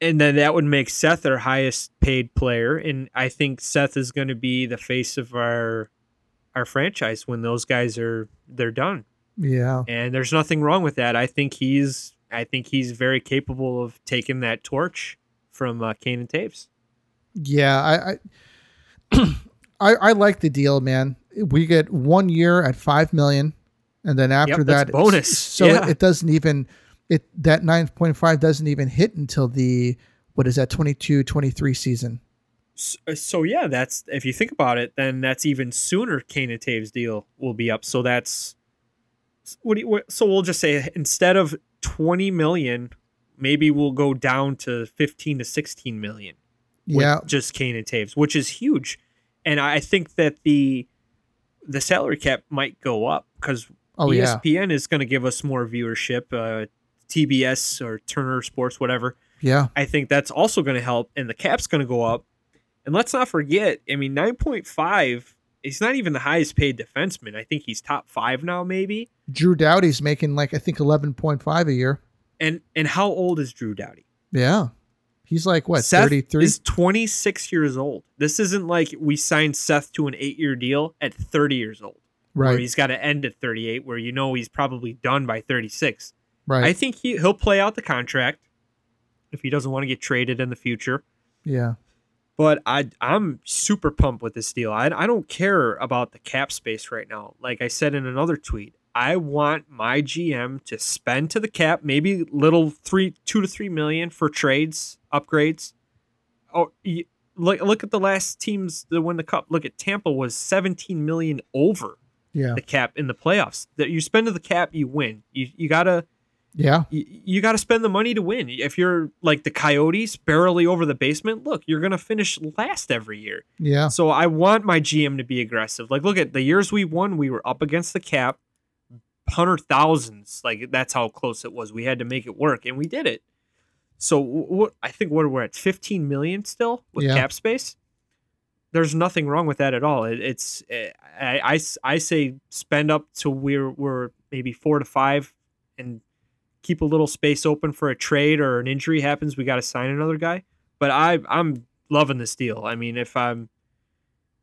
[SPEAKER 2] and then that would make Seth our highest paid player and I think Seth is going to be the face of our our franchise when those guys are they're done.
[SPEAKER 1] Yeah.
[SPEAKER 2] And there's nothing wrong with that. I think he's I think he's very capable of taking that torch from uh, Kane and Toews.
[SPEAKER 1] Yeah. I, I, I, I like the deal, man. We get one year at five million, and then after
[SPEAKER 2] Yep, that's
[SPEAKER 1] that,
[SPEAKER 2] bonus.
[SPEAKER 1] So
[SPEAKER 2] Yeah.
[SPEAKER 1] it, it doesn't even it that nine point five doesn't even hit until the what is that 22-23 season.
[SPEAKER 2] So, uh, so yeah, that's if you think about it, then that's even sooner. Kane and Toews deal will be up. So that's what do you, what, so we'll just say instead of twenty million, maybe we'll go down to fifteen to sixteen million. with
[SPEAKER 1] Yeah.
[SPEAKER 2] just Kane and Toews, which is huge, and I think that the the salary cap might go up because
[SPEAKER 1] Oh yeah.
[SPEAKER 2] ESPN is going to give us more viewership. Uh, TBS or Turner Sports, whatever.
[SPEAKER 1] Yeah.
[SPEAKER 2] I think that's also going to help, and the cap's going to go up. And let's not forget, I mean, nine point five he's not even the highest paid defenseman. I think he's top five now, maybe.
[SPEAKER 1] Drew Doughty's making like I think eleven point five a year.
[SPEAKER 2] And and how old is Drew Doughty?
[SPEAKER 1] Yeah, he's like what
[SPEAKER 2] Seth
[SPEAKER 1] thirty three.
[SPEAKER 2] is 26 years old. This isn't like we signed Seth to an eight year deal at 30 years old,
[SPEAKER 1] Right,
[SPEAKER 2] he's got to end at 38, where you know he's probably done by 36.
[SPEAKER 1] right.
[SPEAKER 2] I think he he'll play out the contract if he doesn't want to get traded in the future.
[SPEAKER 1] yeah,
[SPEAKER 2] But I I'm super pumped with this deal. I, I don't care about the cap space right now. Like I said in another tweet, I want my GM to spend to the cap, maybe little three two to three million for trades, upgrades. Oh, look look at the last teams that win the cup. Look at Tampa was 17 million over
[SPEAKER 1] yeah,
[SPEAKER 2] the cap in the playoffs. That you spend the cap, you win. You you gotta
[SPEAKER 1] yeah.
[SPEAKER 2] you, you got to spend the money to win. If you're like the Coyotes, barely over the basement, look, you're going to finish last every year.
[SPEAKER 1] Yeah,
[SPEAKER 2] So I want my GM to be aggressive. Like, look at the years we won, we were up against the cap, hundred thousands. Like that's how close it was. We had to make it work, and we did it. So what I think what we're at 15 million still with
[SPEAKER 1] Yeah.
[SPEAKER 2] cap space. There's nothing wrong with that at all. It, it's eh, I, I I say spend up to we're we're maybe four to five, and keep a little space open for a trade or an injury happens. We got to sign another guy. But I I'm loving this deal. I mean, if I'm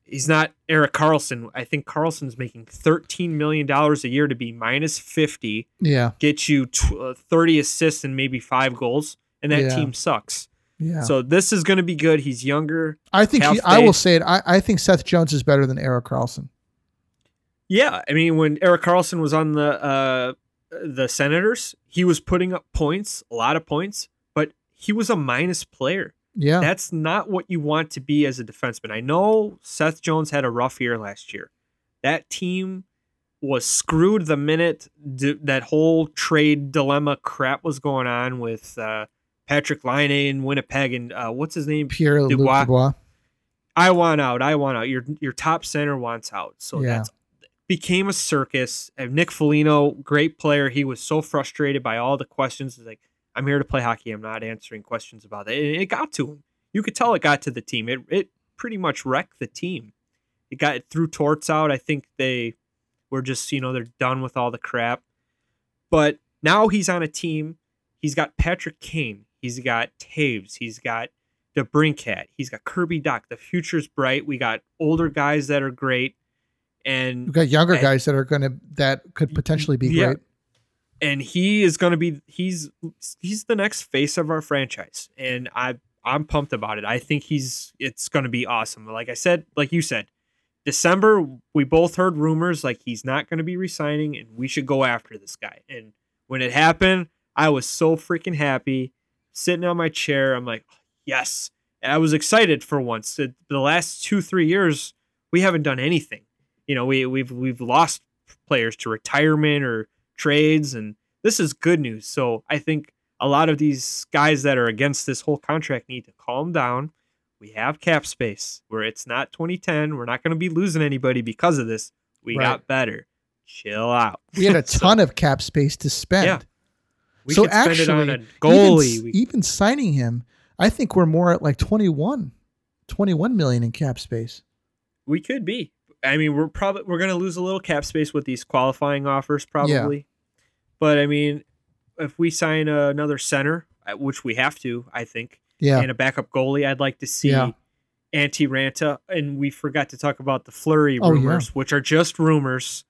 [SPEAKER 2] he's not Erik Karlsson. I think Karlsson's making thirteen million dollars a year to be minus fifty,
[SPEAKER 1] yeah,
[SPEAKER 2] get you tw- uh, thirty assists and maybe five goals, and that
[SPEAKER 1] Yeah.
[SPEAKER 2] team sucks.
[SPEAKER 1] Yeah.
[SPEAKER 2] So this is going to be good. He's younger.
[SPEAKER 1] I think he, I will say it. I, I think Seth Jones is better than Erik Karlsson.
[SPEAKER 2] Yeah, I mean, when Erik Karlsson was on the uh, the Senators, he was putting up points, a lot of points, but he was a minus player.
[SPEAKER 1] Yeah,
[SPEAKER 2] That's not what you want to be as a defenseman. I know Seth Jones had a rough year last year. That team was screwed the minute d- that whole trade dilemma crap was going on with uh, Patrik Laine in Winnipeg and uh, what's his name?
[SPEAKER 1] Pierre
[SPEAKER 2] Dubois.
[SPEAKER 1] Dubois.
[SPEAKER 2] I want out. I want out. Your your top center wants out. So
[SPEAKER 1] Yeah.
[SPEAKER 2] that's became a circus. And Nick Foligno, great player. He was so frustrated by all the questions. He's like, I'm here to play hockey. I'm not answering questions about it. And it got to him. You could tell it got to the team. It it pretty much wrecked the team. It got it threw Torts out. I think they were just, you know, they're done with all the crap. But now he's on a team. He's got Patrick Kane. He's got Toews. He's got DeBrincat. He's got Kirby Dach. The future's bright. We got older guys that are great. And
[SPEAKER 1] We've got younger
[SPEAKER 2] And-
[SPEAKER 1] guys that are gonna that could potentially be
[SPEAKER 2] Yeah.
[SPEAKER 1] great.
[SPEAKER 2] and he is going to be he's he's the next face of our franchise and i i'm pumped about it i think he's it's going to be awesome like i said like you said december we both heard rumors like he's not going to be resigning and we should go after this guy and when it happened i was so freaking happy sitting on my chair. I'm like yes. And i was excited for once. The, last two three years we haven't done anything. You know we, we've we've lost players to retirement or trades and this is good news. So i think a lot of these guys that are against this whole contract need to calm down. We have cap space. Where it's not 2010 we're not going to be losing anybody because of this. We
[SPEAKER 1] Right.
[SPEAKER 2] got better. Chill out.
[SPEAKER 1] We had a
[SPEAKER 2] So,
[SPEAKER 1] ton of cap space to spend.
[SPEAKER 2] Yeah. We
[SPEAKER 1] so actually,
[SPEAKER 2] it on a
[SPEAKER 1] even,
[SPEAKER 2] goalie we,
[SPEAKER 1] even signing him, I think we're more at like 21, 21 million in cap space.
[SPEAKER 2] we could be i mean we're probably we're going to lose a little cap space with these qualifying offers probably Yeah. but i mean if we sign another center uh, which we have to i think
[SPEAKER 1] Yeah,
[SPEAKER 2] and a backup goalie. I'd like to see
[SPEAKER 1] Yeah.
[SPEAKER 2] Antti Raanta, and we forgot to talk about the Fleury
[SPEAKER 1] Oh, yeah.
[SPEAKER 2] rumors, which are just rumors.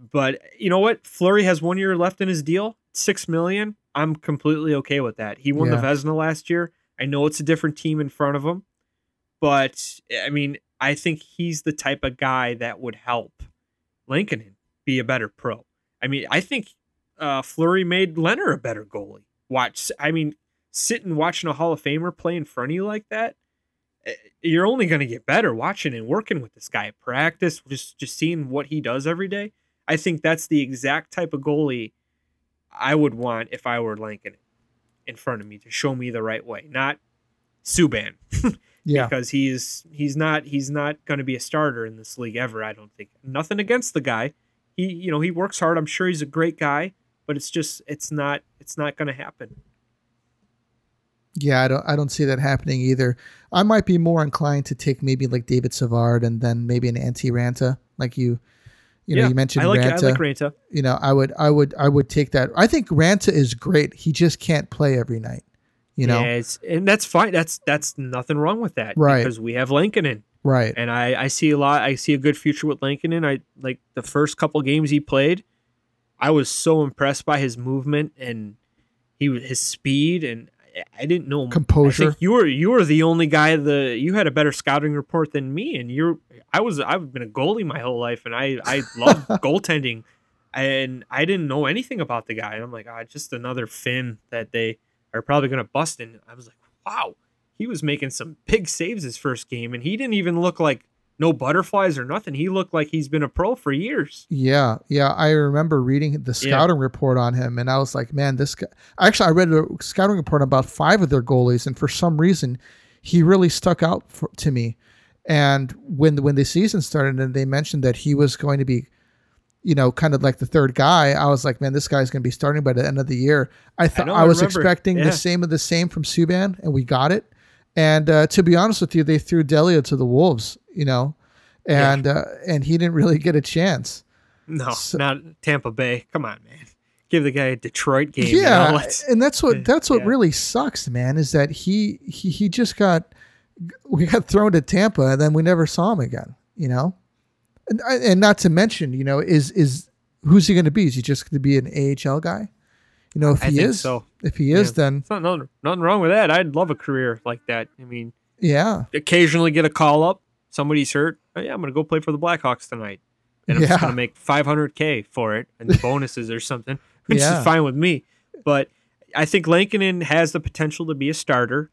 [SPEAKER 2] But you know what? Fleury has one year left in his deal, six million. I'm completely okay with that. He won
[SPEAKER 1] Yeah.
[SPEAKER 2] the Vezina last year. I know it's a different team in front of him, but I mean, I think he's the type of guy that would help Lankinen be a better pro. I mean, I think uh, Fleury made Lehner a better goalie. Watch, I mean, sitting watching a Hall of Famer play in front of you like that, eh, you're only going to get better watching and working with this guy at practice, just just seeing what he does every day. I think that's the exact type of goalie I would want if I were Lankinen in front of me to show me the right way, not Subban
[SPEAKER 1] yeah,
[SPEAKER 2] because he's he's not he's not going to be a starter in this league ever. I don't think. Nothing against the guy. He you know he works hard. I'm sure he's a great guy, but it's just it's not it's not going to happen.
[SPEAKER 1] Yeah, I don't I don't see that happening either. I might be more inclined to take maybe like David Savard and then maybe an Antti Raanta, like you you know,
[SPEAKER 2] Yeah,
[SPEAKER 1] you mentioned
[SPEAKER 2] I like
[SPEAKER 1] Raanta.
[SPEAKER 2] I like Raanta.
[SPEAKER 1] you know, I would I would I would take that. I think Raanta is great. He just can't play every night. You know?
[SPEAKER 2] yeah, it's, and that's fine. That's that's nothing wrong with that,
[SPEAKER 1] Right.
[SPEAKER 2] Because we have Lankinen,
[SPEAKER 1] Right.
[SPEAKER 2] and I I see a lot. I see a good future with Lankinen. I like the first couple games he played. I was so impressed by his movement and he was- his speed, and I- didn't know I
[SPEAKER 1] Composure.
[SPEAKER 2] think you were you were the only guy the you had a better scouting report than me, and you're I was I've been a goalie my whole life, and I I love goaltending, and I didn't know anything about the guy. And I'm like, ah, just another Finn that they are probably gonna bust. And I was like, wow, he was making some big saves his first game, and he didn't even look like no butterflies or nothing. He looked like he's been a pro for years.
[SPEAKER 1] Yeah, yeah. I remember reading the scouting report on him, and I was like, man, this guy. Actually, I read a scouting report on about five of their goalies, and for some reason, he really stuck out for, to me. And when when the season started, and they mentioned that he was going to be, you know, kind of like the third guy, I was like, man, this guy's going to be starting by the end of the year. I thought
[SPEAKER 2] know,
[SPEAKER 1] I,
[SPEAKER 2] I
[SPEAKER 1] was
[SPEAKER 2] remember.
[SPEAKER 1] expecting
[SPEAKER 2] Yeah.
[SPEAKER 1] the same of the same from Subban, and we got it. And uh, to be honest with you, they threw Delia to the wolves, you know,
[SPEAKER 2] Yeah.
[SPEAKER 1] and uh, and he didn't really get a chance.
[SPEAKER 2] No,
[SPEAKER 1] So-
[SPEAKER 2] not Tampa Bay. Come on, man. Give the guy a Detroit game. you
[SPEAKER 1] yeah
[SPEAKER 2] know?
[SPEAKER 1] And that's what that's what
[SPEAKER 2] Yeah.
[SPEAKER 1] really sucks man is that he he he just got we got thrown to tampa and then we never saw him again you know and and not to mention you know is is who's he going to be is he just going to be an ahl guy you know if
[SPEAKER 2] I
[SPEAKER 1] he
[SPEAKER 2] think
[SPEAKER 1] is
[SPEAKER 2] so.
[SPEAKER 1] if he is
[SPEAKER 2] Yeah.
[SPEAKER 1] then
[SPEAKER 2] It's not, nothing, nothing wrong with that. I'd love a career like that. I mean,
[SPEAKER 1] yeah
[SPEAKER 2] occasionally get a call up. Somebody's hurt. Oh, yeah, I'm going to go play for the Blackhawks tonight. And I'm just going to make 500K for it and bonuses or something, which
[SPEAKER 1] Yeah.
[SPEAKER 2] is fine with me. But I think Lankinen has the potential to be a starter.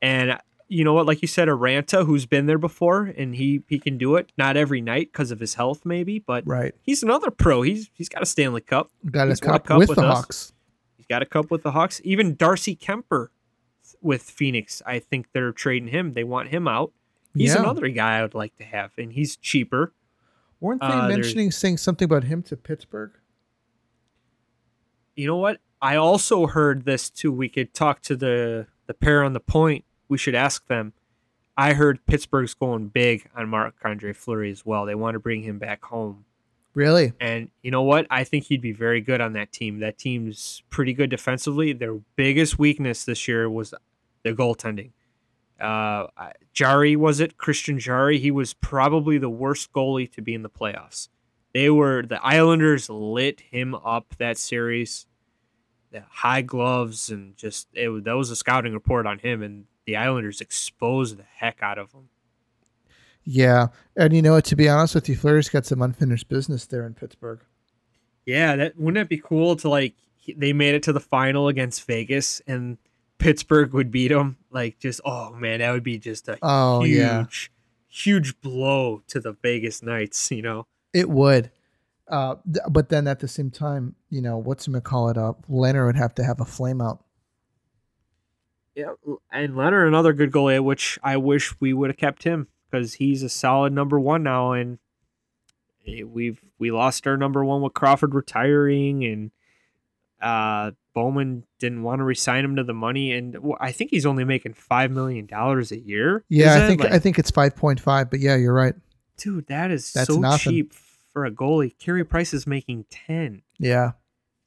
[SPEAKER 2] And you know what? Like you said, a Raanta who's been there before and he, he can do it. Not every night because of his health, maybe, but
[SPEAKER 1] right
[SPEAKER 2] he's another pro. He's He's got a Stanley Cup.
[SPEAKER 1] got a
[SPEAKER 2] He's won a
[SPEAKER 1] cup,
[SPEAKER 2] cup
[SPEAKER 1] with,
[SPEAKER 2] with
[SPEAKER 1] the
[SPEAKER 2] us.
[SPEAKER 1] hawks
[SPEAKER 2] Got a cup with the Hawks. Even Darcy Kuemper with Phoenix, I think they're trading him. They want him out. He's
[SPEAKER 1] Yeah.
[SPEAKER 2] another guy I would like to have, and he's cheaper.
[SPEAKER 1] weren't they
[SPEAKER 2] Uh,
[SPEAKER 1] mentioning saying something about him to pittsburgh
[SPEAKER 2] You know what? I also heard this too. We could talk to the the pair on the point. We should ask them. I heard Pittsburgh's going big on Mark Andre Fleury as well. They want to bring him back home.
[SPEAKER 1] Really
[SPEAKER 2] And you know what? I think he'd be very good on that team. That team's pretty good defensively. Their biggest weakness this year was their goaltending. Uh, Jarry was it? Christian Jarry. He was probably the worst goalie to be in the playoffs. They were the Islanders lit him up that series. The high gloves and just it that was a scouting report on him, and the Islanders exposed the heck out of him.
[SPEAKER 1] Yeah and you know what to be honest with you Fleury's got some unfinished business there in pittsburgh
[SPEAKER 2] Yeah, that wouldn't it be cool to like they made it to the final against Vegas and Pittsburgh would beat them. Like just oh man, that would be just a
[SPEAKER 1] Oh,
[SPEAKER 2] huge,
[SPEAKER 1] yeah.
[SPEAKER 2] huge blow to the Vegas Knights. You know,
[SPEAKER 1] It would. Uh, th- but then at the same time, you know, what's him to call it up? Lehner would have to have a flame out.
[SPEAKER 2] yeah. And Lehner, another good goalie, which I wish we would have kept him because he's a solid number one now, and we've we lost our number one with Crawford retiring and. Uh, Bowman didn't want to resign him to the money, and I think he's only making five million dollars a year.
[SPEAKER 1] Yeah, I think
[SPEAKER 2] Like-
[SPEAKER 1] I think it's five point five. But yeah, you're right.
[SPEAKER 2] dude, that is
[SPEAKER 1] That's
[SPEAKER 2] so
[SPEAKER 1] nothing.
[SPEAKER 2] cheap for a goalie. Carey Price is making ten.
[SPEAKER 1] Yeah,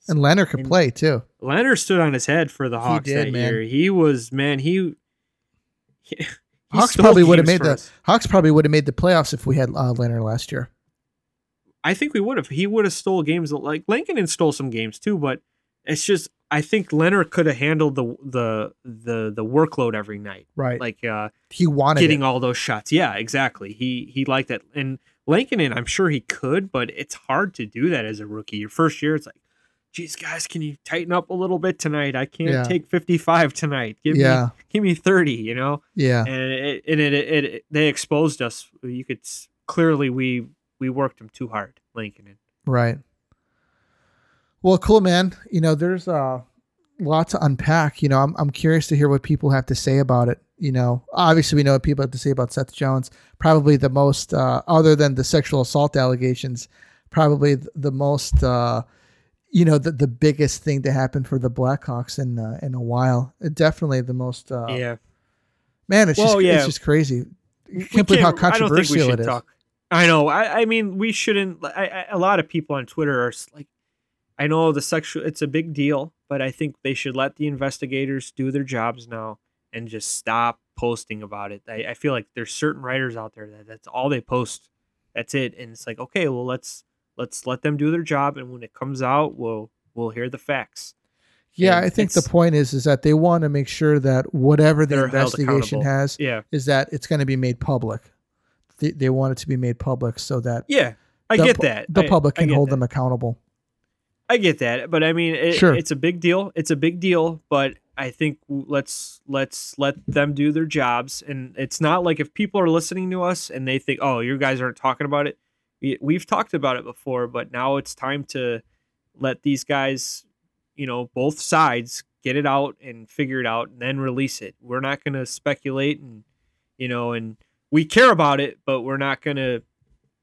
[SPEAKER 1] and Lehner could
[SPEAKER 2] And-
[SPEAKER 1] play too.
[SPEAKER 2] Lehner stood on his head for the
[SPEAKER 1] He
[SPEAKER 2] Hawks
[SPEAKER 1] did,
[SPEAKER 2] that
[SPEAKER 1] man.
[SPEAKER 2] year. He was man. He, he he
[SPEAKER 1] Hawks probably would have made the
[SPEAKER 2] us.
[SPEAKER 1] Hawks probably would have made the playoffs if we had uh, Lehner last year.
[SPEAKER 2] I think we would have. He would have stole games like Lankinen stole some games too, but it's just I think Lehner could have handled the the the the workload every night.
[SPEAKER 1] Right.
[SPEAKER 2] Like uh
[SPEAKER 1] he wanted
[SPEAKER 2] getting
[SPEAKER 1] it.
[SPEAKER 2] all those shots. Yeah, exactly. He he liked that. And Lankinen, I'm sure he could, but it's hard to do that as a rookie. Your first year, it's like, geez, guys, can you tighten up a little bit tonight? I can't
[SPEAKER 1] Yeah.
[SPEAKER 2] take 55 tonight. Give me give me 30. You know,
[SPEAKER 1] yeah,
[SPEAKER 2] and it and it, it, it they exposed us. You could clearly we we worked them too hard, Lankinen.
[SPEAKER 1] right. Well, cool, man. You know, there's a lot to unpack. You know, I'm I'm curious to hear what people have to say about it. You know, obviously we know what people have to say about Seth Jones. Probably the most, uh, other than the sexual assault allegations, probably the most, uh, you know the the biggest thing to happen for the Blackhawks in uh, in a while. Uh, definitely the most. Uh,
[SPEAKER 2] yeah.
[SPEAKER 1] Man, it's
[SPEAKER 2] Well,
[SPEAKER 1] just
[SPEAKER 2] yeah.
[SPEAKER 1] it's just crazy. You
[SPEAKER 2] We
[SPEAKER 1] can't believe how
[SPEAKER 2] I don't think we
[SPEAKER 1] controversial it is.
[SPEAKER 2] talk. I know. I, I mean, we shouldn't. I, I, a lot of people on Twitter are like, I know the sexual. It's a big deal, but I think they should let the investigators do their jobs now and just stop posting about it. I, I feel like there's certain writers out there that that's all they post. That's it, and it's like, okay, well, let's let's let them do their job, and when it comes out, we'll we'll hear the facts.
[SPEAKER 1] Yeah,
[SPEAKER 2] And
[SPEAKER 1] I think the point is is that they want to make sure that whatever the investigation has
[SPEAKER 2] Yeah,
[SPEAKER 1] is that it's going to be made public. They, they want it to be made public so that
[SPEAKER 2] yeah, I
[SPEAKER 1] the
[SPEAKER 2] get that.
[SPEAKER 1] the public
[SPEAKER 2] I
[SPEAKER 1] can hold
[SPEAKER 2] that.
[SPEAKER 1] them accountable.
[SPEAKER 2] I get that, but I mean, it,
[SPEAKER 1] Sure.
[SPEAKER 2] it's a big deal. It's a big deal, but I think let's let's let them do their jobs. And it's not like if people are listening to us and they think, "Oh, you guys aren't talking about it." We- We've talked about it before, but now it's time to let these guys, you know, both sides get it out and figure it out, and then release it. We're not going to speculate, and you know, and we care about it, but we're not going to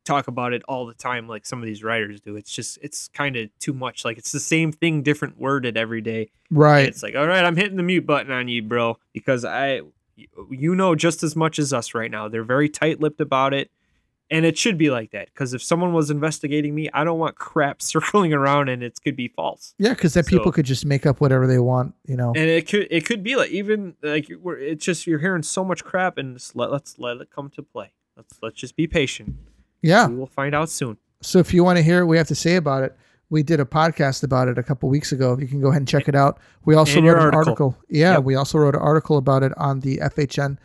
[SPEAKER 2] talk about it all the time like some of these writers do. It's just it's kind of too much. Like it's the same thing, different worded every day. And
[SPEAKER 1] Right.
[SPEAKER 2] it's like, all right, I'm hitting the mute button on you, bro, because I, you know, just as much as us right now. They're very tight-lipped about it, and it should be like that. Because if someone was investigating me, I don't want crap circling around and it could be false.
[SPEAKER 1] Yeah, because then people could just make up whatever they want. You know.
[SPEAKER 2] And it could it could be like even like we're, it's just you're hearing so much crap, and just let let's let it come to play. Let's let's just be patient.
[SPEAKER 1] yeah.
[SPEAKER 2] We will find out soon.
[SPEAKER 1] So if you want to hear what we have to say about it, we did a podcast about it a couple weeks ago. You can go ahead and check it out. We also wrote an
[SPEAKER 2] article.
[SPEAKER 1] article. Yeah,
[SPEAKER 2] Yep.
[SPEAKER 1] we also wrote an article about it on the FHN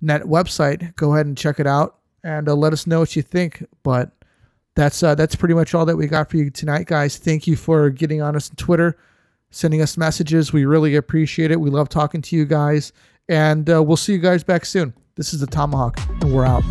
[SPEAKER 1] Net website. Go ahead and check it out and uh, let us know what you think. But that's uh, that's pretty much all that we got for you tonight, guys. Thank you for getting on us on Twitter, sending us messages. We really appreciate it. We love talking to you guys, and uh, we'll see you guys back soon. This is the Tomahawk, and we're out.